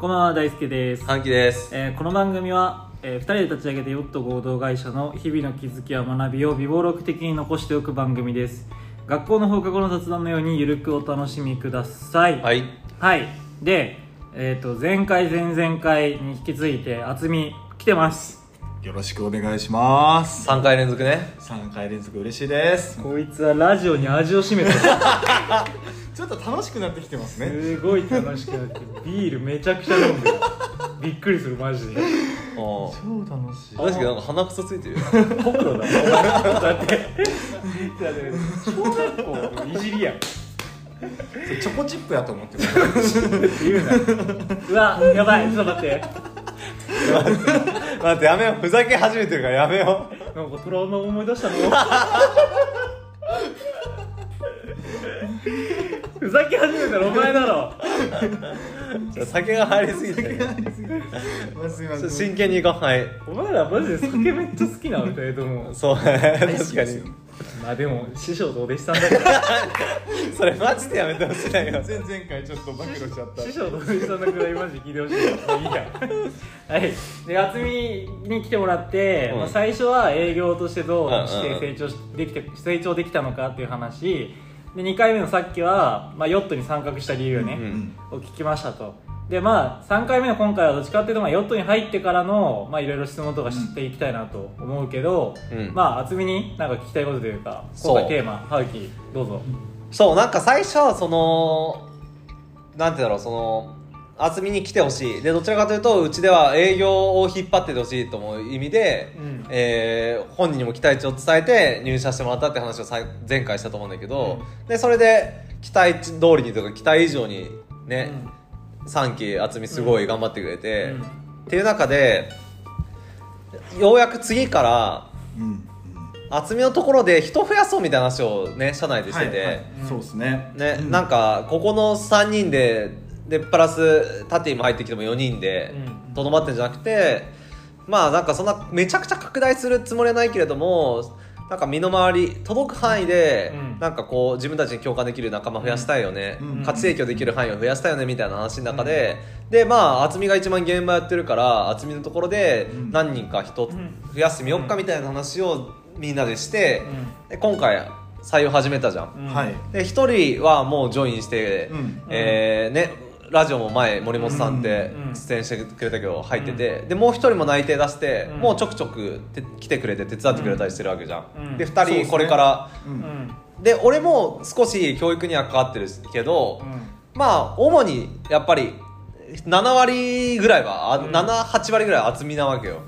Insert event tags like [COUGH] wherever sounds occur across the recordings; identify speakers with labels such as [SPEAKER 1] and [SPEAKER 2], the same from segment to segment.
[SPEAKER 1] こんばんは大輔です、
[SPEAKER 2] 歓喜です。
[SPEAKER 1] えーこの番組は、え2人で立ち上げたヨット合同会社の日々の気づきや学びを微暴録的に残しておく番組です。学校の放課後の雑談のようにゆるくお楽しみください。
[SPEAKER 2] はい。
[SPEAKER 1] はい。で、えー、と前回前々回に引き続いて厚み来てます。
[SPEAKER 3] よろしくお願いします。
[SPEAKER 2] 3回連続ね。
[SPEAKER 3] 3回連続嬉しいです。
[SPEAKER 1] こいつはラジオに味を占めてる [LAUGHS]
[SPEAKER 3] ちょっと楽しくなってきてますね。
[SPEAKER 1] すごい楽しくなってビールめちゃくちゃ飲んでる。びっくりするマジで。
[SPEAKER 2] うん
[SPEAKER 3] 超楽しい。
[SPEAKER 2] 確かになんか鼻くそついてる。よ
[SPEAKER 1] ほくろだだって。だって小学校のいじりやん。
[SPEAKER 3] チョコチップやと思ってる。
[SPEAKER 1] 言うなうわやばい。ちょっと待って。[LAUGHS]
[SPEAKER 2] 待ってやめよう。ふざけ始めてるからやめよ
[SPEAKER 1] なんかトラウマ思い出したの？ふざけ始めたらお前だろ。
[SPEAKER 2] 酒が入りすぎて。る
[SPEAKER 3] すいません
[SPEAKER 2] 真剣にいこうはい
[SPEAKER 1] お前らマジで酒めっちゃ好きなの二人とも。
[SPEAKER 2] そう。ね確かに。
[SPEAKER 1] まあでも師匠とお弟子さんだから。[LAUGHS]
[SPEAKER 2] それマジでやめてほしいなよ
[SPEAKER 3] 前々回ちょっと暴露しちゃった。
[SPEAKER 1] 師匠とお弟子さんのくらいマジ聞いてほしいまあいいや。はい。で渥美に来てもらって、
[SPEAKER 2] うん。
[SPEAKER 1] まあ、最初は営業としてどうして成長しできて成長できたのかっていう話で2回目のさっきは、まあ、ヨットに参画した理由ね、
[SPEAKER 2] うん
[SPEAKER 1] を聞きましたと。でまあ3回目の今回はどっちかっていうと、まあ、ヨットに入ってからのまあいろいろ質問とか知っていきたいなと思うけど、
[SPEAKER 2] うん
[SPEAKER 1] まあ渥美になんか聞きたいことというか
[SPEAKER 2] そう。
[SPEAKER 1] 今回テーマハウキーどうぞ。
[SPEAKER 2] そうなんか最初はそのなんてだろうその厚みに来てほしい。でどちらかというとうちでは営業を引っ張っててほしいと思う意味で、
[SPEAKER 1] うん。
[SPEAKER 2] えー本人にも期待値を伝えて入社してもらったって話を前回したと思うんだけど、でそれで期待値通りにとか期待以上にね、3期厚みすごい頑張ってくれて、
[SPEAKER 1] うん。
[SPEAKER 2] っていう中でようやく次から
[SPEAKER 3] うん。
[SPEAKER 2] 厚みのところで人増やそうみたいな話をね社内でしてて。
[SPEAKER 3] はいはい。そうですね。
[SPEAKER 2] ね、
[SPEAKER 3] うん。
[SPEAKER 2] なんかここの3人ででプラスタティも入ってきても4人で
[SPEAKER 1] うん。
[SPEAKER 2] とどまってんじゃなくてまあなんかそんなめちゃくちゃ拡大するつもりはないけれどもなんか身の回り届く範囲で、
[SPEAKER 1] うん。
[SPEAKER 2] なんかこう自分たちに共感できる仲間増やしたいよね、
[SPEAKER 3] うん。
[SPEAKER 2] 価値提供できる範囲を増やしたいよねみたいな話の中で、でまあ渥美が一番現場やってるから渥美のところで
[SPEAKER 3] うん。
[SPEAKER 2] 何人か人
[SPEAKER 1] ん。
[SPEAKER 2] 増やしてみよっかみたいな話をみんなでして、
[SPEAKER 1] う
[SPEAKER 2] で今回採用始めたじゃん。
[SPEAKER 1] ん。
[SPEAKER 3] はい。
[SPEAKER 2] で一人はもうジョインして、
[SPEAKER 3] うん。
[SPEAKER 2] えーねラジオも前森本さんって
[SPEAKER 1] うん
[SPEAKER 2] 出演してくれたけど入ってて、でもう一人も内定出して、
[SPEAKER 1] うん。
[SPEAKER 2] もうちょくちょくて来てくれて手伝ってくれたりしてるわけじゃん、
[SPEAKER 1] うん。
[SPEAKER 2] で
[SPEAKER 3] そうですね。
[SPEAKER 2] 二人これから。
[SPEAKER 3] う
[SPEAKER 1] うん。ん
[SPEAKER 2] で俺も少し教育には関わってるけど、
[SPEAKER 1] うん。
[SPEAKER 2] まあ主にやっぱり7割ぐらいは、あ
[SPEAKER 1] うん。
[SPEAKER 2] 78割ぐらいは厚みなわけよ、
[SPEAKER 1] う
[SPEAKER 3] うんんうん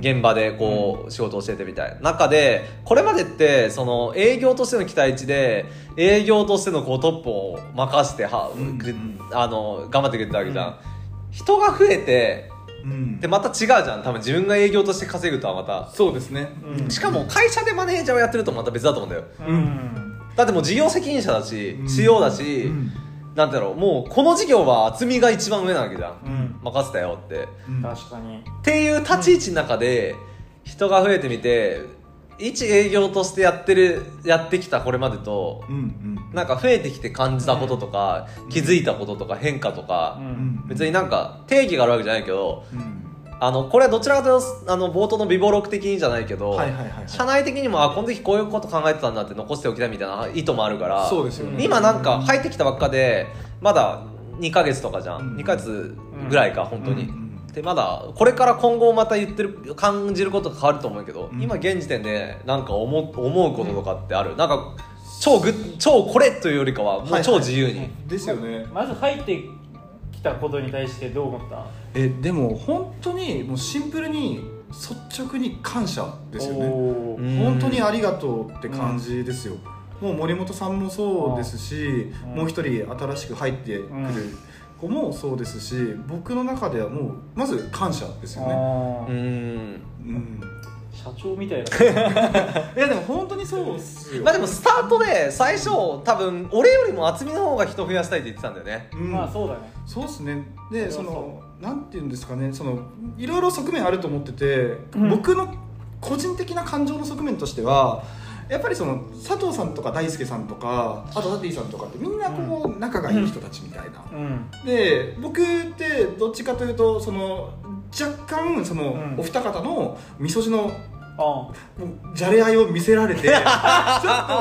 [SPEAKER 2] 現場でこう仕事を教えてみたい。な中でこれまでってその営業としての期待値で営業としてのこうトップを任しては、
[SPEAKER 3] うん
[SPEAKER 2] くあの頑張ってくれてたわけじゃん、人が増えて
[SPEAKER 3] うん。
[SPEAKER 2] でまた違うじゃん。多分自分が営業として稼ぐとはまた。
[SPEAKER 3] そうですね。
[SPEAKER 1] うん。
[SPEAKER 2] しかも会社でマネージャーをやってるとまた別だと思うんだよ。
[SPEAKER 1] うん。
[SPEAKER 2] だってもう事業責任者だし
[SPEAKER 3] うん。
[SPEAKER 2] CEO だし、
[SPEAKER 3] うん
[SPEAKER 2] なんだろうもうこの事業は厚みが一番上なわけじゃん、
[SPEAKER 1] うん。
[SPEAKER 2] 任せたよって。
[SPEAKER 3] うん。
[SPEAKER 1] 確かに。
[SPEAKER 2] っていう立ち位置の中で人が増えてみて一営業としてやってるやってきたこれまでと
[SPEAKER 3] うんうん。
[SPEAKER 2] なんか増えてきて感じたこととか、気づいたこととか変化とか
[SPEAKER 1] う、
[SPEAKER 3] うんん。
[SPEAKER 2] 別になんか定義があるわけじゃないけど
[SPEAKER 3] うん
[SPEAKER 2] あのこれはどちらかというとあの冒頭の微暴録的にじゃないけど、
[SPEAKER 3] はいはいはいはい。
[SPEAKER 2] 社内的にもあこの時こういうこと考えてたんだって残しておきたいみたいな意図もあるから
[SPEAKER 3] そうですよね。
[SPEAKER 2] 今なんか入ってきたばっかでまだ2ヶ月とかじゃん、
[SPEAKER 3] うん。
[SPEAKER 2] 2ヶ月ぐらいか本当に、
[SPEAKER 3] うんうん
[SPEAKER 2] でまだこれから今後また言ってる感じることが変わると思うけど、
[SPEAKER 3] うん。
[SPEAKER 2] 今現時点でなんか思う思うこととかってある、なんか超グッ超これというよりかはもう超自由に、
[SPEAKER 3] ですよね。
[SPEAKER 1] まず入ってきたことに対してどう思った？
[SPEAKER 3] えでも本当にもうシンプルに率直に感謝ですよね。本当にありがとうって感じですよ、もう森本さんもそうですし、
[SPEAKER 1] うん。
[SPEAKER 3] もう一人新しく入ってくる子もそうですし僕の中ではもうまず感謝ですよね、
[SPEAKER 2] うん
[SPEAKER 3] うん、
[SPEAKER 1] 社長みたいな。[LAUGHS]
[SPEAKER 3] いやでも本当にそうっすよ。
[SPEAKER 2] まあでもスタートで最初多分俺よりも厚みの方が人増やしたいって言ってたんだよね。
[SPEAKER 3] うん。
[SPEAKER 1] まあそうだね。
[SPEAKER 3] そうっすね。で
[SPEAKER 1] そ
[SPEAKER 3] のなんていうんですかね。そのいろいろ側面あると思ってて、
[SPEAKER 1] うん。
[SPEAKER 3] 僕の個人的な感情の側面としてはやっぱりその佐藤さんとか大輔さんとかあとダディさんとかってみんなこう仲がいい人たちみたいな、
[SPEAKER 1] うん。
[SPEAKER 3] で僕ってどっちかというとその若干その、
[SPEAKER 1] うん。
[SPEAKER 3] お二方のみそじの
[SPEAKER 1] あ
[SPEAKER 3] もうじゃれ合いを見せられて [LAUGHS] ちょっと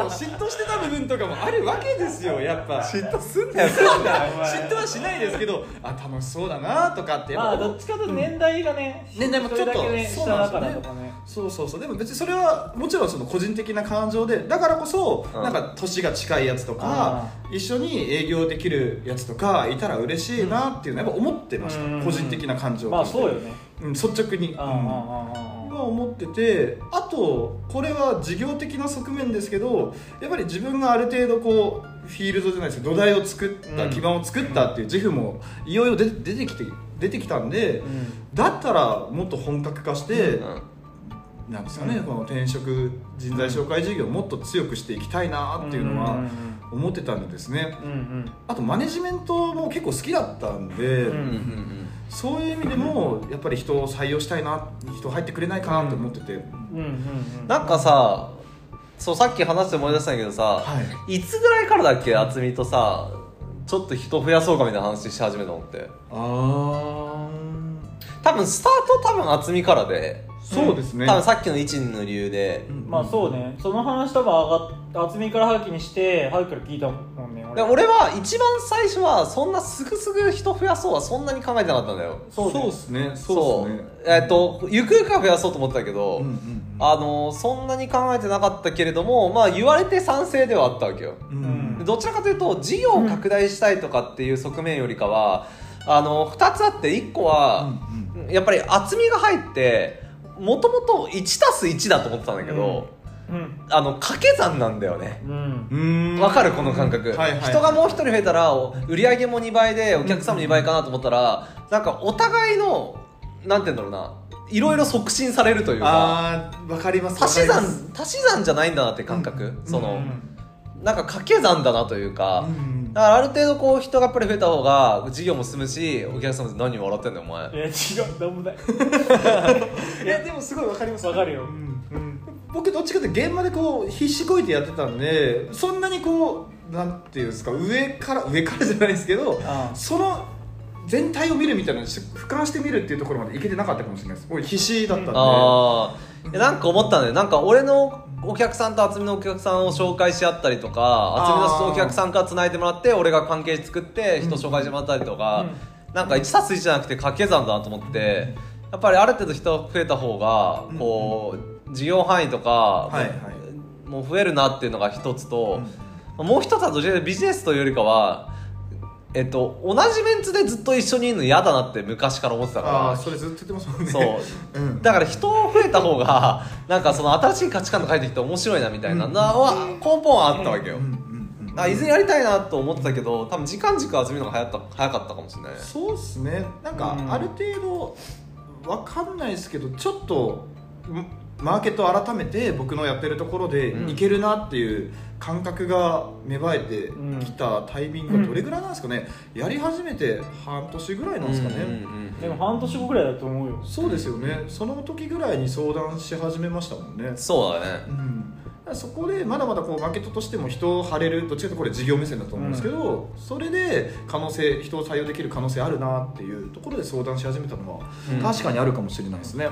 [SPEAKER 3] 嫉妬してた部分とかもあるわけですよやっぱ。
[SPEAKER 2] 嫉妬すんなよ。
[SPEAKER 3] 嫉妬はしないですけどあ楽しそうだなとかって
[SPEAKER 1] まあどっちかというと年代がね、
[SPEAKER 3] 年代もちょっと
[SPEAKER 1] ね
[SPEAKER 3] そうなんです
[SPEAKER 1] かね。
[SPEAKER 3] そうそうそう。でも別にそれはもちろんその個人的な感情でだからこそ、
[SPEAKER 2] うん。
[SPEAKER 3] なんか年が近いやつとか一緒に営業できるやつとかいたら嬉しいなっていうのはやっぱ思ってました、
[SPEAKER 1] うん。
[SPEAKER 3] 個人的な感情
[SPEAKER 1] まあそうよね。
[SPEAKER 3] うん、率直に、うん。
[SPEAKER 1] ああああ
[SPEAKER 3] は思っててあとこれは事業的な側面ですけどやっぱり自分がある程度こうフィールドじゃないですけど土台を作った、
[SPEAKER 1] うん。
[SPEAKER 3] 基盤を作ったっていう自負もいよいよ出てきて出てきたんで、
[SPEAKER 1] うん。
[SPEAKER 3] だったらもっと本格化して、
[SPEAKER 2] うん
[SPEAKER 3] なんですかね、
[SPEAKER 1] うん。
[SPEAKER 3] この転職人材紹介事業をもっと強くしていきたいなっていうのは
[SPEAKER 1] うん
[SPEAKER 3] 思ってたんでですね。
[SPEAKER 1] うんうん。
[SPEAKER 3] あとマネジメントも結構好きだったんで、
[SPEAKER 1] うん
[SPEAKER 2] うんうん。
[SPEAKER 3] そういう意味でもやっぱり人を採用したいな人入ってくれないかなと思ってて、
[SPEAKER 1] うんうんうん。
[SPEAKER 2] なんかさそうさっき話して思い出したんだけどさ、
[SPEAKER 3] はい。
[SPEAKER 2] い、つぐらいからだっけ渥美とさちょっと人増やそうかみたいな話し始めたのって。
[SPEAKER 3] あ
[SPEAKER 2] 多分スタート多分渥美からで。
[SPEAKER 3] そうですね、
[SPEAKER 2] 多分さっきの一人の理由で、
[SPEAKER 1] まあそうね。その話多分上がっ厚みからはきにしてはきから聞いたもんね
[SPEAKER 2] で俺は一番最初はそんなすぐすぐ人増やそうはそんなに考えてなかったんだよ。
[SPEAKER 3] そう
[SPEAKER 1] ね
[SPEAKER 3] ですね。
[SPEAKER 2] そ
[SPEAKER 3] そううですね。
[SPEAKER 2] えっとゆくゆくは増やそうと思ってたけど、
[SPEAKER 3] うんうん
[SPEAKER 2] あのそんなに考えてなかったけれどもまあ言われて賛成ではあったわけよ。
[SPEAKER 3] うん。
[SPEAKER 1] うん
[SPEAKER 2] でどちらかというと事業を拡大したいとかっていう側面よりかは、あの2つあって1個は、やっぱり厚みが入ってもともと 1+1 だと思ってたんだけど、
[SPEAKER 1] うん。
[SPEAKER 2] あの掛け算なんだよね。
[SPEAKER 1] うん。
[SPEAKER 3] うん。
[SPEAKER 2] わかるこの感覚、
[SPEAKER 3] はいはい。
[SPEAKER 2] 人がもう1人増えたらお売り上げも2倍でお客さんも2倍かなと思ったら、なんかお互いのなんて言うんだろうないろいろ促進されるというか、
[SPEAKER 3] ああわかります
[SPEAKER 2] 足し算足し算じゃないんだなって感覚、
[SPEAKER 3] うん。
[SPEAKER 2] その、
[SPEAKER 1] うん
[SPEAKER 2] なんか掛け算だなというか、
[SPEAKER 3] うん
[SPEAKER 2] だからある程度こう人がやっぱり増えた方が事業も進むしお客さんも何笑ってんだよお前。
[SPEAKER 1] いや違うなんもない。[LAUGHS]
[SPEAKER 3] いやでもすごいわかります。
[SPEAKER 1] わかるよ。
[SPEAKER 3] うん
[SPEAKER 1] うん。
[SPEAKER 3] 僕どっちかというと現場でこう必死こいてやってたんでそんなにこうなんていうんですか上から上からじゃないですけどその全体を見るみたいなし俯瞰して見るっていうところまでいけてなかったかもしれないです。俺必死だったんで。
[SPEAKER 2] ああなんか思ったんだよ。なんか俺のお客さんと渥美のお客さんを紹介し合ったりとか渥美のお客さんからつないでもらって俺が関係作って人紹介してもらったりとか、なんか 1+1 じゃなくて掛け算だなと思ってやっぱりある程度人が増えた方がこう事業範囲とか、
[SPEAKER 3] はいはい。
[SPEAKER 2] もう増えるなっていうのが一つと、もう一つはどちらかビジネスというよりかはえっと、同じメンツでずっと一緒にいるの嫌だなって昔から思ってた
[SPEAKER 3] ああ
[SPEAKER 2] か
[SPEAKER 3] それずっと言ってますもんね。
[SPEAKER 2] らそう。[LAUGHS]
[SPEAKER 3] うん。
[SPEAKER 2] だから人増えた方が [LAUGHS] なんかその新しい価値観が返ってきて面白いなみたいなのは根本はあったわけよ、
[SPEAKER 3] うんうんうん
[SPEAKER 2] あいずれやりたいなと思ってたけど多分時間軸集めるのが早った早かったかもしれない。
[SPEAKER 3] そうっすね。なんか
[SPEAKER 1] うん。
[SPEAKER 3] ある程度わかんないですけどちょっとんマーケットを改めて僕のやってるところで
[SPEAKER 2] うん。
[SPEAKER 3] いけるなっていう感覚が芽生えてきたタイミングがどれぐらいなんですかね、やり始めて半年ぐらいなんですかね、
[SPEAKER 2] うんうんうん
[SPEAKER 1] でも半年後ぐらいだと思うよ。
[SPEAKER 3] そうですよね。その時ぐらいに相談し始めましたもんね。
[SPEAKER 2] そうだね。
[SPEAKER 3] うん。そこでまだまだこうマーケットとしても人を張れるどっちかというとこれ事業目線だと思うんですけど、それで可能性人を採用できる可能性あるなっていうところで相談し始めたのは、
[SPEAKER 2] うん。
[SPEAKER 3] 確かにあるかもしれないですね、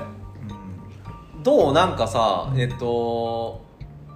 [SPEAKER 2] どうなんかさえっと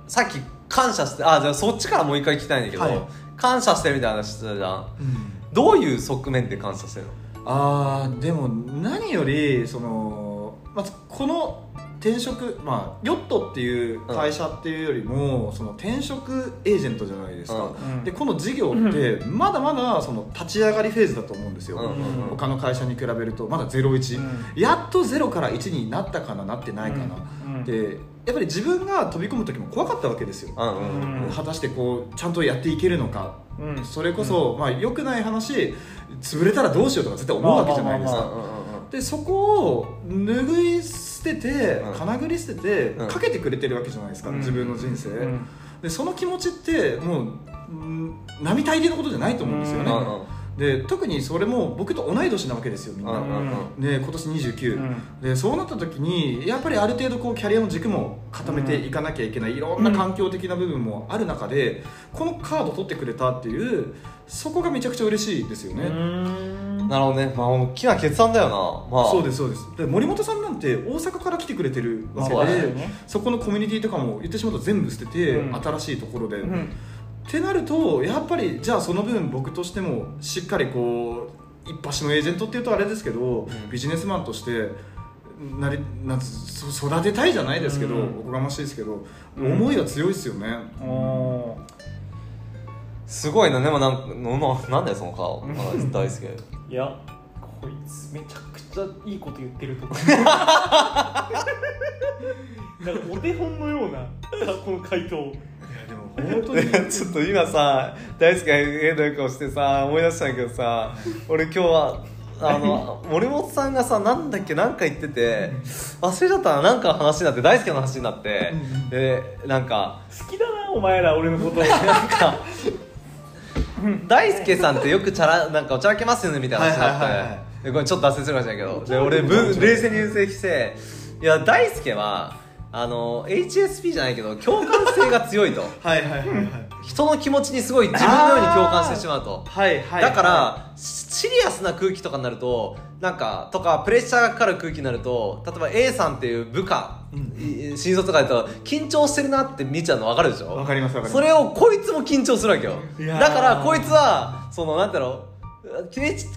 [SPEAKER 2] さっき感謝してあじゃあそっちからもう一回聞きたいんだけど、
[SPEAKER 3] はい。
[SPEAKER 2] 感謝してるみたいな話してたじゃん。
[SPEAKER 3] うん。
[SPEAKER 2] どういう側面で感謝してるの？
[SPEAKER 3] あーでも何よりそのまずこの転職まあヨットっていう会社っていうよりも、その転職エージェントじゃないですか、
[SPEAKER 1] うん。
[SPEAKER 3] でこの事業ってまだまだその立ち上がりフェーズだと思うんですよ、
[SPEAKER 2] うん。うん。うん
[SPEAKER 3] 他の会社に比べるとまだ01、
[SPEAKER 1] うん。
[SPEAKER 3] やっと0から1になったかななってないかな、
[SPEAKER 1] うん。
[SPEAKER 3] でやっぱり自分が飛び込む時も怖かったわけですよ、
[SPEAKER 2] うん。うん。
[SPEAKER 1] うん。
[SPEAKER 3] 果たしてこうちゃんとやっていけるのか、
[SPEAKER 1] うん。
[SPEAKER 3] それこそ、まあ良くない話潰れたらどうしようとか絶対思うわけじゃないですか、でそこを拭い捨てて、
[SPEAKER 2] うん。
[SPEAKER 3] かなぐり捨てて、
[SPEAKER 2] うん。
[SPEAKER 3] かけてくれてるわけじゃないですか、
[SPEAKER 1] うん。
[SPEAKER 3] 自分の人生、
[SPEAKER 1] うん。
[SPEAKER 3] でその気持ちってもううん並大抵のことじゃないと思うんですよね、
[SPEAKER 2] うんうん。
[SPEAKER 3] で特にそれも僕と同い年なわけですよみんな、で今年29、
[SPEAKER 1] うん。
[SPEAKER 3] でそうなった時にやっぱりある程度こうキャリアの軸も固めていかなきゃいけない、いろんな環境的な部分もある中でこのカード取ってくれたっていうそこがめちゃくちゃ嬉しいですよね、
[SPEAKER 1] うん
[SPEAKER 2] なるほどね。まあ大きな決断だよな。まあ。
[SPEAKER 3] そうですそうです。で森本さんなんて大阪から来てくれてるわけで
[SPEAKER 1] よね。
[SPEAKER 3] そこのコミュニティとかも言ってしまうと全部捨てて、
[SPEAKER 1] うん。
[SPEAKER 3] 新しいところで、
[SPEAKER 1] うん。
[SPEAKER 3] ってなるとやっぱりじゃあその分僕としてもしっかりこう一発のエージェントっていうとあれですけど、
[SPEAKER 2] ん。
[SPEAKER 3] ビジネスマンとしてなりなん育てたいじゃないですけど、
[SPEAKER 1] うん。
[SPEAKER 3] おこがましいですけど、
[SPEAKER 1] うん
[SPEAKER 3] 思いが強いですよね、
[SPEAKER 2] すごいな。でもなんののなんだよその顔。まあ大好き
[SPEAKER 1] いやこいつめちゃくちゃいいこと言ってると思う。[LAUGHS] なんかお手本のようなこの回答。
[SPEAKER 3] でも本当に。[LAUGHS]
[SPEAKER 2] ちょっと今さ大好きな変な顔してさ思い出したんだけどさ俺今日はあの [LAUGHS] 森本さんがさなんだっけなんか言ってて忘れちゃったななんかの話になって大好きな話になって。でなんか
[SPEAKER 1] 好きだなお前ら俺のこと。
[SPEAKER 2] なんか大輔さんってよくチャラなんかおちゃらけますよねみたいな話になって、
[SPEAKER 3] はいはいはいは
[SPEAKER 2] でこれちょっと脱線するかもしれないけど。で俺冷静に分析していや大輔はあの HSP じゃないけど共感性が強いと。[LAUGHS]
[SPEAKER 3] はいはいはいはい。
[SPEAKER 2] 人の気持ちにすごい自分のように共感してしまうと。
[SPEAKER 3] はいはい
[SPEAKER 2] だから、シリアスな空気とかになるとなんかとかプレッシャーがかかる空気になると例えば A さんっていう部下、い新卒とかだと緊張してるなって見ちゃうの分かるでしょ？
[SPEAKER 3] わかりますわかります。
[SPEAKER 2] それをこいつも緊張するわけよ。だからこいつはそのなんだろう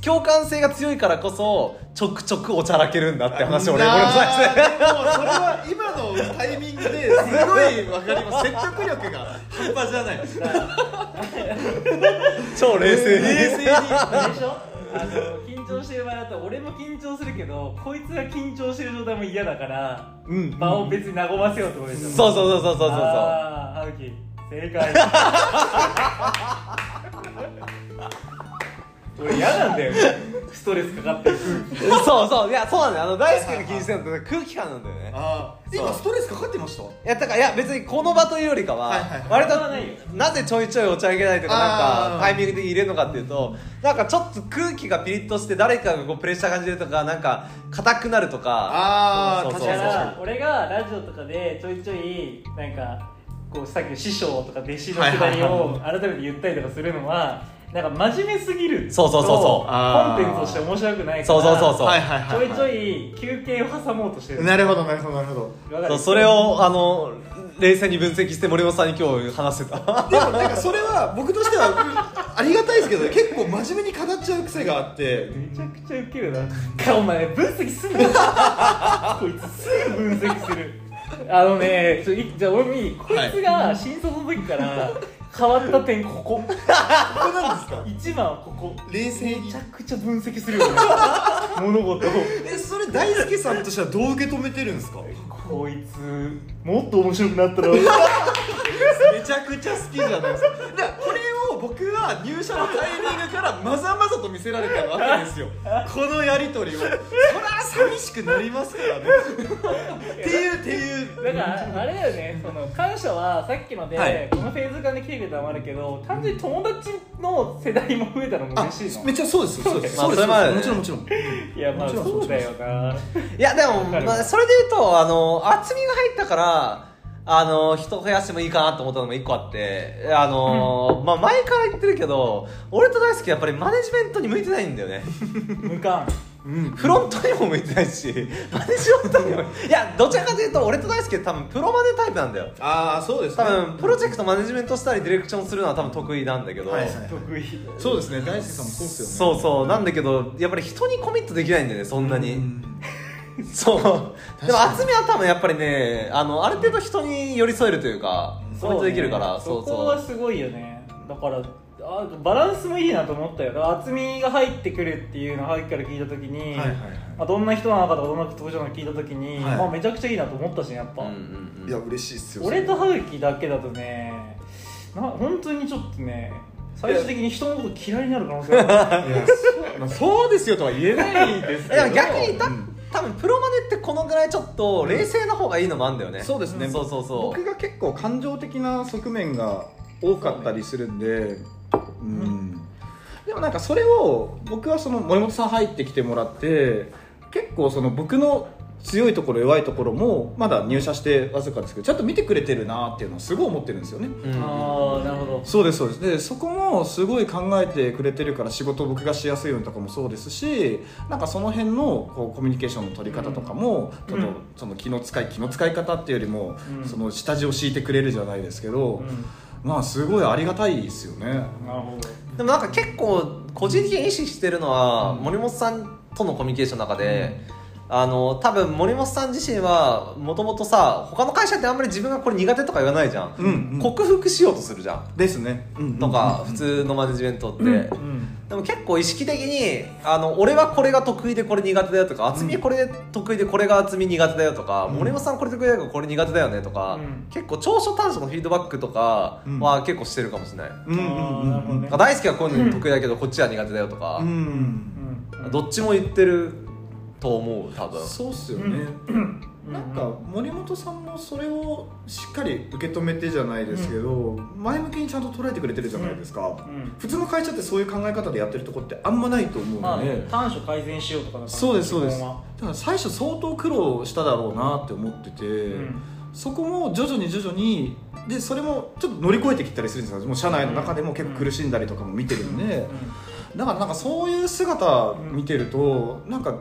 [SPEAKER 2] 共感性が強いからこそちょくちょくおちゃらけるんだって話を俺俺もさせて
[SPEAKER 3] でもそれは今のタイミングですごいわかります。[LAUGHS] 説得力が半端じゃない。[LAUGHS]
[SPEAKER 2] 超冷静に。
[SPEAKER 3] 冷静に。
[SPEAKER 1] でしょあの緊張してる場合だと俺も緊張するけどこいつが緊張してる状態も嫌だから、
[SPEAKER 3] うん。
[SPEAKER 1] 場を別に和ませようってことでしょ。
[SPEAKER 2] そうそうそうそうそうそう
[SPEAKER 1] ああハウキ正解 [LAUGHS] 俺嫌なんだよストレスかかってる。[LAUGHS]
[SPEAKER 2] そうそう。いやそうなんだよ。あの大輔が気にしてるのって空気感なんだよね。
[SPEAKER 3] あー今ストレスかかってました？
[SPEAKER 2] いやだからいや別にこの場というよりかは、
[SPEAKER 3] はいはいはい。
[SPEAKER 2] 割と
[SPEAKER 1] ないよ
[SPEAKER 2] なぜちょいちょいお茶あげないとかなんかタイミング的に入れるのかっていうとなんかちょっと空気がピリッとして誰かがこうプレッシャー感じるとかなんか硬くなるとか。
[SPEAKER 3] あー
[SPEAKER 2] そうそうそう
[SPEAKER 1] だから俺がラジオとかでちょいちょいなんかこうさっきの師匠とか弟子のくだりを改めて言ったりとかするのはなんか真面目すぎると
[SPEAKER 2] そうそうそうそう。
[SPEAKER 1] コンテンツとして面白くないから
[SPEAKER 2] そうそうそうそう。
[SPEAKER 3] はいはいはい
[SPEAKER 1] ちょいちょい休憩を挟もうとしてる。
[SPEAKER 3] なるほどなるほどなるほど。
[SPEAKER 2] そうそれをあの冷静に分析して森本さんに今日話してた。
[SPEAKER 3] でもなんかそれは僕としてはうんありがたいですけど結構真面目に語っちゃう癖があって。
[SPEAKER 1] めちゃくちゃウケるな。かお前分析すんなこいつすぐ分析する。あのねちょいじゃあ俺もいい。こいつが新卒の時から変わった点ここ。
[SPEAKER 3] ここなんですか？
[SPEAKER 1] 一番はここ。
[SPEAKER 3] 冷静に。
[SPEAKER 1] めちゃくちゃ分析するよね。[LAUGHS] 物事を。
[SPEAKER 3] えそれ大輔さんとしてはどう受け止めてるんですか？
[SPEAKER 1] こいつもっと面白くなったら。[LAUGHS]
[SPEAKER 3] めちゃくちゃ好きじゃないですか僕は入社のタイミングからまざまざと見せられたわけですよ。[LAUGHS] このやり取りを。そりゃ寂しくなりますからね。[LAUGHS] っていうっていう。
[SPEAKER 1] だからあれだよねその感謝はさっきので、
[SPEAKER 3] はい。
[SPEAKER 1] このフェーズ感で来てくれたのもあるけど単純に友達の世代も増えたのも
[SPEAKER 3] あ
[SPEAKER 1] 嬉しいの。
[SPEAKER 3] めっちゃそうですそうです。
[SPEAKER 2] まあ
[SPEAKER 3] そうです
[SPEAKER 2] それもあ
[SPEAKER 3] もちろんもちろん。
[SPEAKER 1] いやまあ
[SPEAKER 3] もちろん
[SPEAKER 1] そうだよな。い
[SPEAKER 2] やでも、まあ、それで言うとあの厚みが入ったからあの人増やしてもいいかなと思ったのも一個あってあの、まあ前から言ってるけど俺と大好きやっぱりマネジメントに向いてないんだよね。
[SPEAKER 1] 無感
[SPEAKER 3] うん。
[SPEAKER 2] フロントにも向いてないしマネジメントにも。いやどちらかというと俺と大好き多分プロマネタイプなんだよ。
[SPEAKER 3] ああそうです
[SPEAKER 2] 多分プロジェクトマネジメントしたりディレクションするのは多分得意なんだけど、
[SPEAKER 3] はいはい
[SPEAKER 1] 得意。
[SPEAKER 3] そうですね。大輔さんもそうですよね。
[SPEAKER 2] そうそう。なんだけどやっぱり人にコミットできないんだよねそんなに、
[SPEAKER 3] うん [LAUGHS]
[SPEAKER 2] そう。でも厚みは多分やっぱりねあのある程度人に寄り添えるというかコミットできるから
[SPEAKER 1] そ
[SPEAKER 2] そう。そう
[SPEAKER 1] がすごいよね。だからあバランスもいいなと思ったよ。厚みが入ってくるっていうのをさっきから聞いた時に、
[SPEAKER 3] はいはいはい。
[SPEAKER 1] まあ、どんな人なのかとかどんな特徴なのか聞いた時に、
[SPEAKER 3] はい。
[SPEAKER 1] まあ、めちゃくちゃいいなと思ったしやっぱ、
[SPEAKER 2] うんうんうん。
[SPEAKER 3] いや嬉しいっすよ。
[SPEAKER 1] 俺と葉月だけだとねな本当にちょっとね最終的に人のこと嫌いになる可能性がある。
[SPEAKER 3] いやそうまあそうですよとは言えないですけど。
[SPEAKER 2] 逆に言った
[SPEAKER 3] うん
[SPEAKER 2] 多分プロマネってこのぐらいちょっと冷静な方がいいのもあるんだよね。
[SPEAKER 3] そうですね。
[SPEAKER 2] そうそうそう。
[SPEAKER 3] 僕が結構感情的な側面が多かったりするんでうん。でもなんかそれを僕はその森本さん入ってきてもらって結構その僕の強いところ弱いところもまだ入社してわずかですけどちゃんと見てくれてるなっていうのをすごい思ってるんですよね、
[SPEAKER 2] うん。
[SPEAKER 1] ああなるほど。
[SPEAKER 3] そうですそうです。でそこもすごい考えてくれてるから仕事を僕がしやすいようにとかもそうですしなんかその辺のこうコミュニケーションの取り方とかも、ちょっと
[SPEAKER 1] うん。
[SPEAKER 3] その気の使い気の使い方っていうよりも、
[SPEAKER 1] うん。
[SPEAKER 3] その下地を敷いてくれるじゃないですけど、
[SPEAKER 1] うん。
[SPEAKER 3] まあすごいありがたいですよね。
[SPEAKER 1] なるほど。
[SPEAKER 2] でもなんか結構個人的に意識してるのは、
[SPEAKER 3] うん
[SPEAKER 2] 森本さんとのコミュニケーションの中で、あの多分森本さん自身はもともとさ他の会社ってあんまり自分がこれ苦手とか言わないじゃん、
[SPEAKER 3] うん、うん、
[SPEAKER 2] 克服しようとするじゃん。
[SPEAKER 3] ですね、うん
[SPEAKER 2] とか、普通のマネジメントって、
[SPEAKER 1] うん
[SPEAKER 2] でも結構意識的にあの俺はこれが得意でこれ苦手だよとか厚みこれ得意でこれが厚み苦手だよとか、
[SPEAKER 3] うん。
[SPEAKER 2] 森本さんこれ得意だけどこれ苦手だよねとか、
[SPEAKER 1] うん。
[SPEAKER 2] 結構長所短所のフィードバックとかは結構してるかもしれない、大好きはこういうの得意だけどこっちは苦手だよとか。
[SPEAKER 3] うん、うん
[SPEAKER 1] うん。
[SPEAKER 2] どっちも言ってると思う多分。
[SPEAKER 3] そうっすよね、なんか森本さんもそれをしっかり受け止めてじゃないですけど、前向きにちゃんと捉えてくれてるじゃないですか、
[SPEAKER 1] うん。
[SPEAKER 3] 普通の会社ってそういう考え方でやってるとこってあんまないと思う
[SPEAKER 1] まあ
[SPEAKER 3] ので、
[SPEAKER 1] 短所改善しようとか
[SPEAKER 3] そうですそうです。だから最初相当苦労しただろうなって思ってて、
[SPEAKER 1] うん。
[SPEAKER 3] そこも徐々に徐々にでそれもちょっと乗り越えてきたりするんですよもう社内の中でも結構苦しんだりとかも見てるんで、だからなんかそういう姿見てると、なんか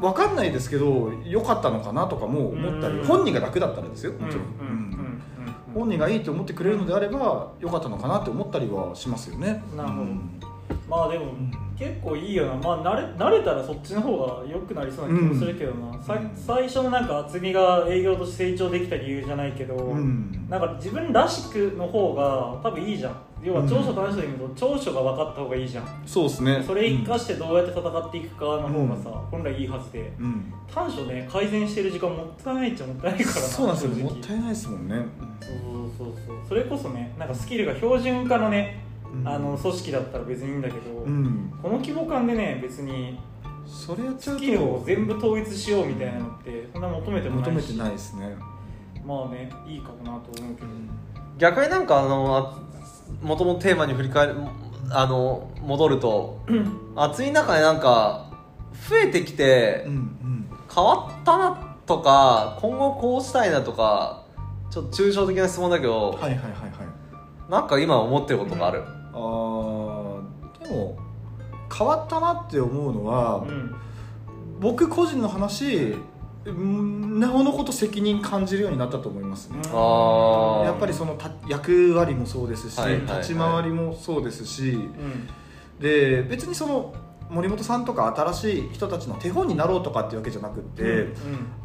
[SPEAKER 3] 分かんないですけど良かったのかなとかも思ったり、
[SPEAKER 1] うん
[SPEAKER 3] 本人が楽だったらですよ
[SPEAKER 1] うん。
[SPEAKER 3] もちろん、
[SPEAKER 1] うん。うん。うん。
[SPEAKER 3] 本人がいいと思ってくれるのであれば良かったのかなって思ったりはしますよね。
[SPEAKER 1] なるほど。
[SPEAKER 3] うん。
[SPEAKER 1] まあでも結構いいよな。まあ慣れ慣れたらそっちの方が良くなりそうな気もするけどな、さ最初のなんか厚みが営業として成長できた理由じゃないけど、
[SPEAKER 3] うん。
[SPEAKER 1] なんか自分らしくの方が多分いいじゃん要は長所短所で言うと長所が分かった方がいいじゃん。
[SPEAKER 3] そうですね。
[SPEAKER 1] それ生かしてどうやって戦っていくかの方がさ、本来いいはずで。
[SPEAKER 3] うん。
[SPEAKER 1] 短所ね改善してる時間もったいないっちゃもったいないからな
[SPEAKER 3] そうなんですよもったいないですもんね。
[SPEAKER 1] そうそうそうそう。それこそねなんかスキルが標準化のね、
[SPEAKER 3] うん。
[SPEAKER 1] あの組織だったら別にいいんだけど、
[SPEAKER 3] うん。
[SPEAKER 1] この規模感でね別に
[SPEAKER 3] それやっちゃう
[SPEAKER 1] スキルを
[SPEAKER 3] と
[SPEAKER 1] 全部統一しようみたいなのってそんな求めてもないし。
[SPEAKER 3] 求めてないですね。
[SPEAKER 1] まあねいいかもなと思うけど、
[SPEAKER 2] 逆になんかあのもともとテーマに振り返るあの戻ると厚みの中でなんか増えてきて
[SPEAKER 3] うんうん。
[SPEAKER 2] 変わったなとか今後こうしたいなとかちょっと抽象的な質問だけど、
[SPEAKER 3] はいはいはいはい。
[SPEAKER 2] なんか今思ってることがある、
[SPEAKER 3] あーでも変わったなって思うのは、
[SPEAKER 1] うん。
[SPEAKER 3] 僕個人の話うんなおのこと責任感じるようになったと思いますね、やっぱりそのた役割もそうですし、
[SPEAKER 2] はいはいはい。
[SPEAKER 3] 立ち回りもそうですし
[SPEAKER 1] うん。
[SPEAKER 3] で別にその森本さんとか新しい人たちの手本になろうとかっていうわけじゃなくって、
[SPEAKER 1] うん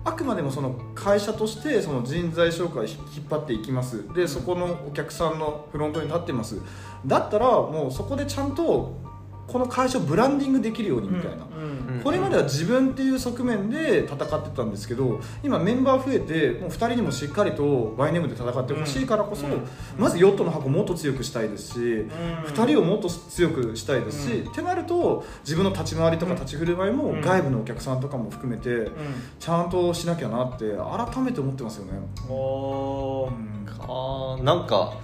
[SPEAKER 3] あくまでもその会社としてその人材紹介を引っ張っていきます。でそこのお客さんのフロントに立ってます。だったらもうそこでちゃんとこの会社をブランディングできるようにみたいな、
[SPEAKER 1] うん
[SPEAKER 2] うん
[SPEAKER 3] これまでは自分っていう側面で戦ってたんですけど今メンバー増えてもう2人にもしっかりとバイネームで戦ってほしいからこそ、
[SPEAKER 1] うん
[SPEAKER 3] まずヨットの箱をもっと強くしたいですし、
[SPEAKER 1] うん
[SPEAKER 3] 2人をもっと強くしたいですし、
[SPEAKER 1] うん。
[SPEAKER 3] ってなると自分の立ち回りとか
[SPEAKER 1] うん
[SPEAKER 3] 立ち振る舞いも
[SPEAKER 1] うん。
[SPEAKER 3] 外部のお客さんとかも含めて
[SPEAKER 1] うん。
[SPEAKER 3] ちゃんとしなきゃなって改めて思ってますよね。
[SPEAKER 1] おー。
[SPEAKER 2] あー。なんか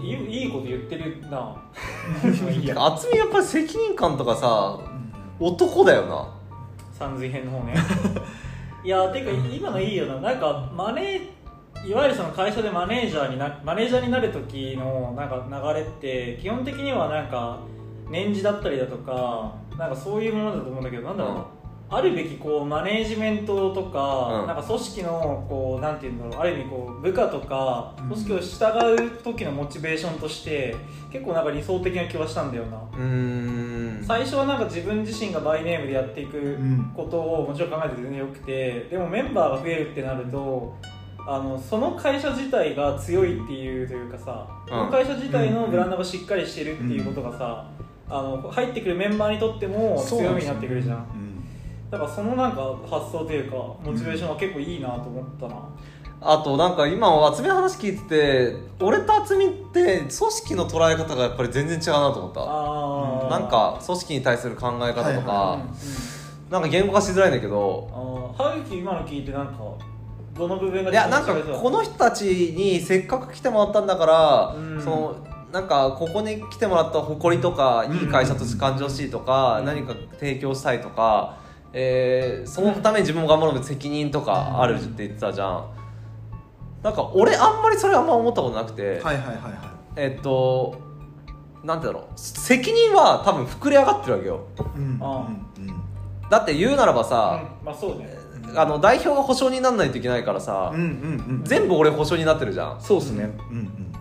[SPEAKER 1] いいいいこと言ってるな。いいや
[SPEAKER 2] 厚みやっぱり責任感とかさ男だよな。
[SPEAKER 1] 三髄編の方ね。いやてか今のいいよな。なんかマネーいわゆるその会社でマネージャーになマネージャーになる時のなんか流れって基本的にはなんか年次だったりだとかなんかそういうものだと思うんだけどなんだろう、
[SPEAKER 2] うん
[SPEAKER 1] あるべきこうマネージメントとか、
[SPEAKER 2] うん。
[SPEAKER 1] なんか組織のこうなんていうんだろうある意味こう部下とか
[SPEAKER 3] うん。
[SPEAKER 1] 組織を従う時のモチベーションとして結構なんか理想的な気はしたんだよな、
[SPEAKER 2] うーん。
[SPEAKER 1] 最初はなんか自分自身がバイネームでやっていく
[SPEAKER 3] ん。
[SPEAKER 1] ことをもちろん考えて全然よくてでもメンバーが増えるってなるとあのその会社自体が強いっていうというかさ、
[SPEAKER 2] うん。
[SPEAKER 1] その会社自体のブランドがしっかりしてるっていうことがさ、あの入ってくるメンバーにとっても強みになってくるじゃん。
[SPEAKER 3] うん
[SPEAKER 1] だからそのなんか発想というかモチベーションは結構いいなと思ったな、
[SPEAKER 2] あとなんか今厚みの話聞いてて俺と厚みって組織の捉え方がやっぱり全然違うなと思った。なんか組織に対する考え方とか、
[SPEAKER 3] はいはい
[SPEAKER 1] うんうん
[SPEAKER 2] なんか言語化しづらいんだけど。
[SPEAKER 1] あー。歯茎今の聞いてなんかどの部分が
[SPEAKER 2] いやなんかこの人たちにせっかく来てもらったんだから、
[SPEAKER 1] うん。
[SPEAKER 2] そのなんかここに来てもらった誇りとかいい会社として感じほしいとか、何か提供したいとか、えーそのために自分も頑張るの責任とかあるって言ってたじゃん。なんか俺あんまりそれあんま思ったことなくて、
[SPEAKER 3] はいはいはいは
[SPEAKER 2] えっとなんてだろう。責任は多分膨れ上がってるわけよ。
[SPEAKER 3] いうん
[SPEAKER 1] あ
[SPEAKER 3] うんうん。
[SPEAKER 2] だって言うならばさ、
[SPEAKER 1] まあそうね。
[SPEAKER 2] あの代表が保証にならないといけないからさ、
[SPEAKER 3] うんうんうん。
[SPEAKER 2] 全部俺保証になってるじゃん。
[SPEAKER 3] そうですね。うんうん。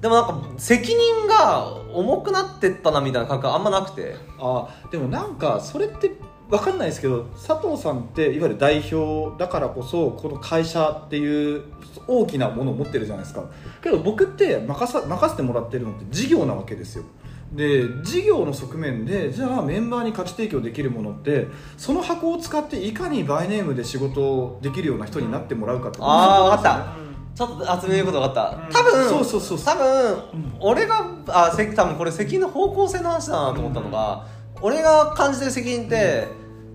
[SPEAKER 2] でもなんか責任が重くなってったなみたいな感覚あんまなくて。
[SPEAKER 3] あでもなんかそれって分かんないですけど佐藤さんっていわゆる代表だからこそこの会社っていう大きなものを持ってるじゃないですか。けど僕って任さ任せてもらってるのって事業なわけですよ。で事業の側面でじゃあメンバーに価値提供できるものってその箱を使っていかにバイネームで仕事をできるような人になってもらうかってこと
[SPEAKER 2] ああ分かっ
[SPEAKER 1] うん。
[SPEAKER 2] たちょっと集めること分かった。
[SPEAKER 1] うん。
[SPEAKER 2] 多分
[SPEAKER 3] そうそうそうそう。
[SPEAKER 2] 多分俺があせ多分これ責任の方向性の話だなと思ったのが、俺が感じてる責任って、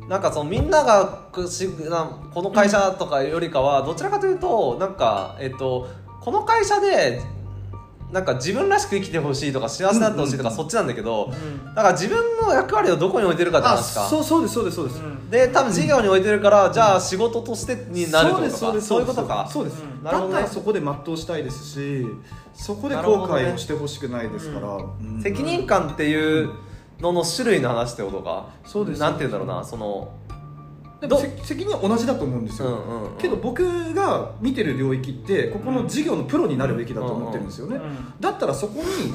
[SPEAKER 2] なんかそのみんながくしなこの会社とかよりかはどちらかというとなんかえっとこの会社でなんか自分らしく生きてほしいとか幸せになってほしいとかそっちなんだけど、
[SPEAKER 1] うん。
[SPEAKER 2] だから自分の役割をどこに置いてるかって
[SPEAKER 3] あ
[SPEAKER 2] 話か。
[SPEAKER 3] そうそうですそうですそうです、
[SPEAKER 1] うん
[SPEAKER 2] で多分事業に置いてるから、じゃあ仕事としてになるとか
[SPEAKER 3] そうです
[SPEAKER 2] そういうことか。
[SPEAKER 3] そうです、だったらそこで全うしたいですしそこで後悔をしてほしくないですから、うん。
[SPEAKER 2] 責任感っていうのの種類の話ってことか？
[SPEAKER 3] そうです。
[SPEAKER 2] なんて言うんだろうなその
[SPEAKER 3] でもせ責任は同じだと思うんですよ、
[SPEAKER 2] うんうんうん。
[SPEAKER 3] けど僕が見てる領域ってここの事業のプロになるべきだと思ってるんですよね、
[SPEAKER 1] うん。
[SPEAKER 3] だったらそこに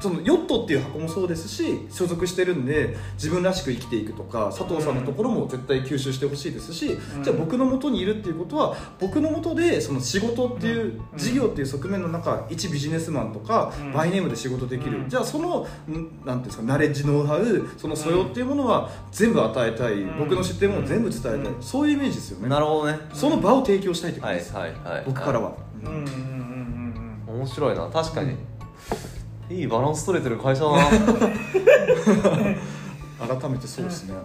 [SPEAKER 3] そのヨットっていう箱もそうですし所属してるんで自分らしく生きていくとか佐藤さんのところも絶対吸収してほしいですし、
[SPEAKER 1] うん。
[SPEAKER 3] じゃあ僕の元にいるっていうことは僕の元でその仕事っていう
[SPEAKER 1] うん。
[SPEAKER 3] 事業っていう側面の中一ビジネスマンとか
[SPEAKER 1] うん。
[SPEAKER 3] バイネームで仕事できる、
[SPEAKER 1] うん。
[SPEAKER 3] じゃあそのんなんていうんですかナレッジノウハウその素養っていうものは全部与えたい、
[SPEAKER 1] うん。
[SPEAKER 3] 僕の知ってるものを全部伝えたい、
[SPEAKER 1] うん。
[SPEAKER 3] そういうイメージですよね。
[SPEAKER 2] なるほどね。
[SPEAKER 3] その場を提供したいってこと
[SPEAKER 2] はい
[SPEAKER 3] です、
[SPEAKER 2] はいはい。
[SPEAKER 3] 僕からは、
[SPEAKER 1] うんうんうんうん
[SPEAKER 2] 面白いな。確かに、いいバランス取れてる会社だな。
[SPEAKER 3] 改めてそうですね、[LAUGHS]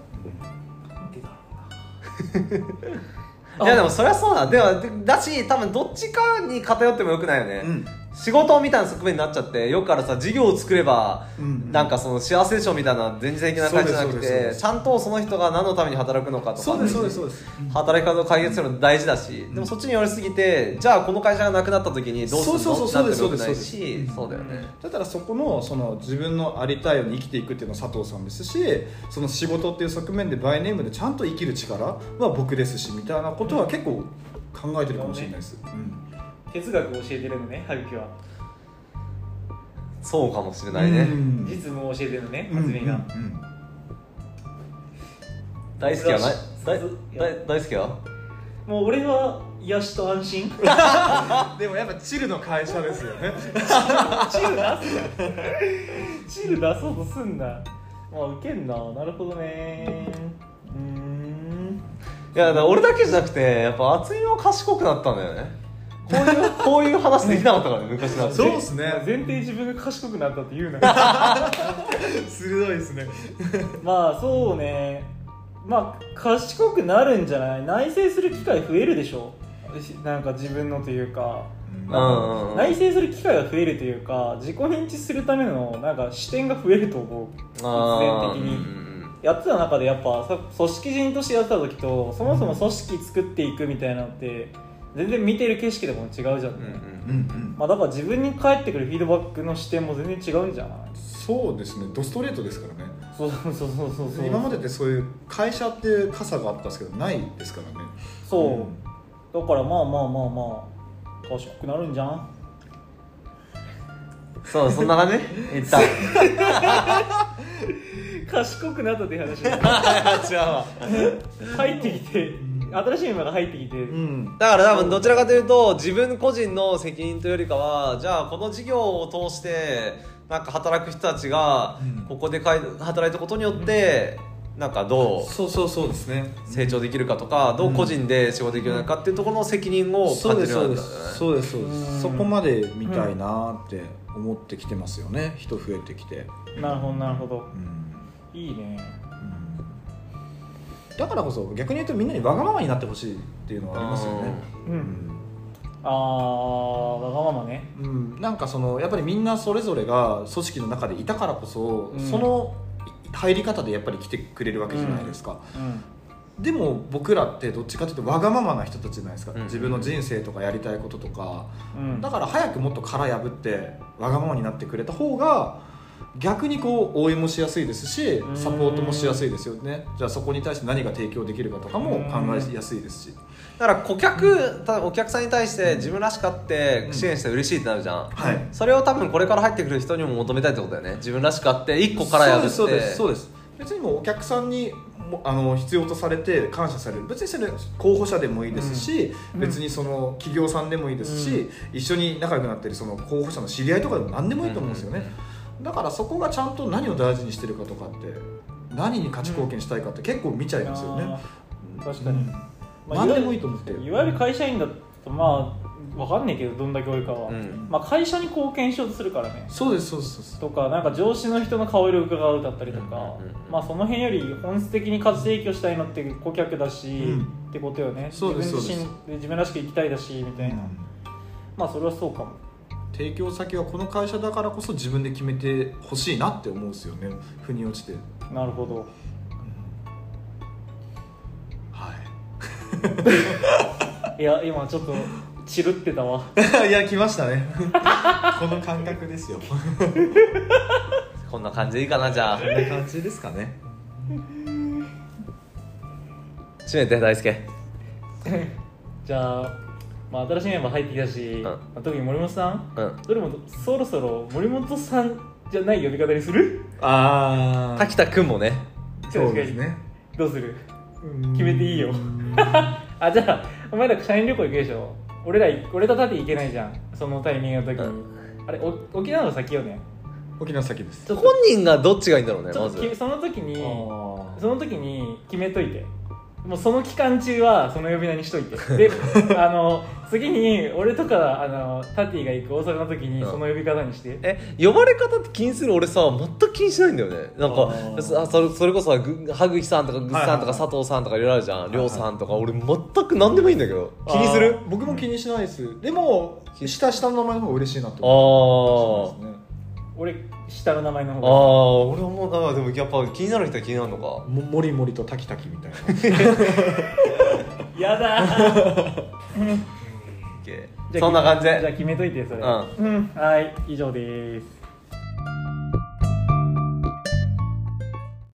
[SPEAKER 2] いやでもそりゃそうだ。でもでだし多分どっちかに偏ってもよくないよね、
[SPEAKER 3] うん
[SPEAKER 2] 仕事みたいな側面になっちゃってよくあるさ事業を作れば、
[SPEAKER 3] うん
[SPEAKER 2] なんかその幸せでしょみたいな全然的な感じじゃなくてちゃんとその人が何のために働くのかとか
[SPEAKER 3] そうですそうですそうです。
[SPEAKER 2] 働き方を解決するの大事だし、でもそっちに寄りすぎてじゃあこの会社がなくなった時にどうするの？
[SPEAKER 3] そうそうそうそうそう。
[SPEAKER 2] しそうだよね。
[SPEAKER 3] だったらそこのその自分のありたいように生きていくっていうのは佐藤さんですしその仕事っていう側面でバイネームでちゃんと生きる力は僕ですしみたいなことは結構考えてるかもしれないです、うん
[SPEAKER 1] 哲学を教えてるのね春樹は。
[SPEAKER 2] そうかもしれないね、
[SPEAKER 3] うん。
[SPEAKER 1] 実務を教えてるのね
[SPEAKER 3] うん
[SPEAKER 1] 初めが。
[SPEAKER 3] うん
[SPEAKER 2] 大好きはな。い大好きは
[SPEAKER 1] もう俺は癒しと安心。[LAUGHS]
[SPEAKER 3] でもやっぱチルの会社ですよね。[LAUGHS]
[SPEAKER 1] チル出すなチル出そうとすんな。まあウケんな。なるほどね。うーん。
[SPEAKER 2] いやだから俺だけじゃなくてやっぱ厚みも賢くなったんだよねこういうこういう話できなかったからね昔の
[SPEAKER 3] そうっすね。
[SPEAKER 1] 前提自分が賢くなったって言うな [LAUGHS]
[SPEAKER 3] 鋭いですね。
[SPEAKER 1] まあそうね。まあ賢くなるんじゃない？内省する機会増えるでしょ？なんか自分のというか。内省する機会が増えるというか自己認知するためのなんか視点が増えると思う。必然的に。やってた中でやっぱさ組織人としてやってた時とそもそも組織作っていくみたいなのって全然見てる景色でも違うじゃん。ね、
[SPEAKER 2] うんうん。
[SPEAKER 3] うんうん。
[SPEAKER 1] まあ、だから自分に返ってくるフィードバックの視点も全然違うんじゃない？
[SPEAKER 3] そうですね。ドストレートですからね。
[SPEAKER 1] そうそうそうそうそう。
[SPEAKER 3] 今までってそういう会社って傘があったんですけどないですからね。
[SPEAKER 1] そう、
[SPEAKER 3] うん。
[SPEAKER 1] だからまあまあまあまあ賢くなるんじゃん？
[SPEAKER 2] そうそんな感じ？一旦。[LAUGHS]
[SPEAKER 1] 賢くなったっていう話。[LAUGHS]
[SPEAKER 2] 違うわ。
[SPEAKER 1] 入ってきて新しい馬が入ってきて、
[SPEAKER 3] うん。
[SPEAKER 2] だから多分どちらかというと自分個人の責任というよりかはじゃあこの事業を通してなんか働く人たちが
[SPEAKER 3] うん。
[SPEAKER 2] ここでかい働いたことによってなんかどう
[SPEAKER 3] そうそうそうですね。
[SPEAKER 2] 成長できるかとかどう個人で仕事できるのかっていうところの責任を感じるようになったんだよね。
[SPEAKER 3] そうですそうです。
[SPEAKER 1] うん。
[SPEAKER 3] そこまで見たいなって思ってきてますよね。人増えてきて、
[SPEAKER 1] なるほどなるほど。
[SPEAKER 3] うん。
[SPEAKER 1] いいね
[SPEAKER 3] だからこそ逆に言うとみんなにわがままになってほしいっていうのはありますよね、
[SPEAKER 1] う
[SPEAKER 3] うん。ん。
[SPEAKER 1] あーわがままね。
[SPEAKER 3] うん、なんかそのやっぱりみんなそれぞれが組織の中でいたからこそ、
[SPEAKER 1] うん。
[SPEAKER 3] その入り方でやっぱり来てくれるわけじゃないですか、
[SPEAKER 1] うん。
[SPEAKER 3] でも僕らってどっちかというとわがままな人たちじゃないですか、
[SPEAKER 2] うん。
[SPEAKER 3] 自分の人生とかやりたいこととか、
[SPEAKER 1] うん。
[SPEAKER 3] だから早くもっと殻破ってわがままになってくれた方が逆にこう応援もしやすいですし
[SPEAKER 1] うん。
[SPEAKER 3] サポートもしやすいですよね。じゃあそこに対して何が提供できるかとかも考えやすいですし、
[SPEAKER 2] だから顧客たお客さんに対して自分らしかって支援して嬉しいってなるじゃん、
[SPEAKER 3] はい。
[SPEAKER 2] それを多分これから入ってくる人にも求めたいってことだよね。自分らしかって一個から破って。
[SPEAKER 3] そうですそうです別にもうお客さんにもあの必要とされて感謝される。別にそれ候補者でもいいですし、
[SPEAKER 1] うん。
[SPEAKER 3] 別にその企業さんでもいいですし、一緒に仲良くなってるその候補者の知り合いとかでも何でもいいと思うんですよね、だからそこがちゃんと何を大事にしてるかとかって何に価値貢献したいかって結構見ちゃいますよね、
[SPEAKER 1] あー確かに、
[SPEAKER 3] うん。
[SPEAKER 1] まあ
[SPEAKER 3] 何でもいいと思ってる
[SPEAKER 1] いわゆる会社員だとまあわかんないけどどんだけ多いかは、
[SPEAKER 2] うん。
[SPEAKER 1] まあ、会社に貢献しようとするからね。
[SPEAKER 3] そうですそうです
[SPEAKER 1] とかなんか上司の人の顔色を伺うだったりとか、
[SPEAKER 2] うんうんうん
[SPEAKER 1] まあその辺より本質的に価値提供したいのって顧客だし、
[SPEAKER 3] うん。
[SPEAKER 1] ってことよね。自分自身で自分らしく生きたいだしみたいな、
[SPEAKER 3] うん。
[SPEAKER 1] まあそれはそうかも
[SPEAKER 3] 提供先はこの会社だからこそ自分で決めてほしいなって思うんですよね。腑に落ちて。
[SPEAKER 1] なるほど。
[SPEAKER 3] はい。
[SPEAKER 1] や今ちょっとチルってたわ。[LAUGHS]
[SPEAKER 3] いや来ましたね。[LAUGHS] この感覚ですよ。こ
[SPEAKER 2] こんな感じでいいかなじゃあ。
[SPEAKER 3] んな感じですかね。
[SPEAKER 2] 締めて大輔。[LAUGHS]
[SPEAKER 1] じゃあ、まあ、新しいメンバー入ってきたし、
[SPEAKER 2] ん。
[SPEAKER 1] まあ特に森本さん？
[SPEAKER 2] うん。
[SPEAKER 1] どれもそろそろ森本さんじゃない呼び方にする？
[SPEAKER 3] あ
[SPEAKER 2] 滝田君もね。
[SPEAKER 3] そうですね。
[SPEAKER 1] どうする？
[SPEAKER 3] 決
[SPEAKER 1] 決めていいよ。[LAUGHS] あじゃあお前ら社員旅行行くでしょ俺ら俺とタティ行けないじゃん。そのタイミングの時に、
[SPEAKER 2] うん。
[SPEAKER 1] あれお沖縄の先よね？
[SPEAKER 3] 沖縄先です。
[SPEAKER 2] 本人がどっちがいいんだろうねまず。
[SPEAKER 1] その時に
[SPEAKER 3] あ
[SPEAKER 1] その時に決めといてもうその期間中はその呼び名にしといて。[LAUGHS] であの次に俺とかあのタティが行く大阪の時に
[SPEAKER 2] うん。
[SPEAKER 1] その呼び方にして、
[SPEAKER 2] え呼ばれ方って気にする俺さ全く気にしないんだよね。なんかそれそれこそぐ羽口さんとかぐっさんとか佐藤さんとかいろいろあるじゃん。りょうさんとか。俺全く何でもいいんだけど。気にする？
[SPEAKER 3] 僕も気にしないです。でも下下の名前の方が嬉しいなって思いますね
[SPEAKER 1] 俺下の名前の
[SPEAKER 2] あ
[SPEAKER 1] 方が。
[SPEAKER 2] ー俺はもうあーでもやっぱ気になる人は気になるのか。
[SPEAKER 3] ももりもりとタキタキみたいな。[LAUGHS]
[SPEAKER 1] やだー。じゃあ
[SPEAKER 2] そんな感じ。
[SPEAKER 1] じゃあ
[SPEAKER 2] で
[SPEAKER 1] 決めといてそれ。
[SPEAKER 2] うん。
[SPEAKER 1] うん。はい以上です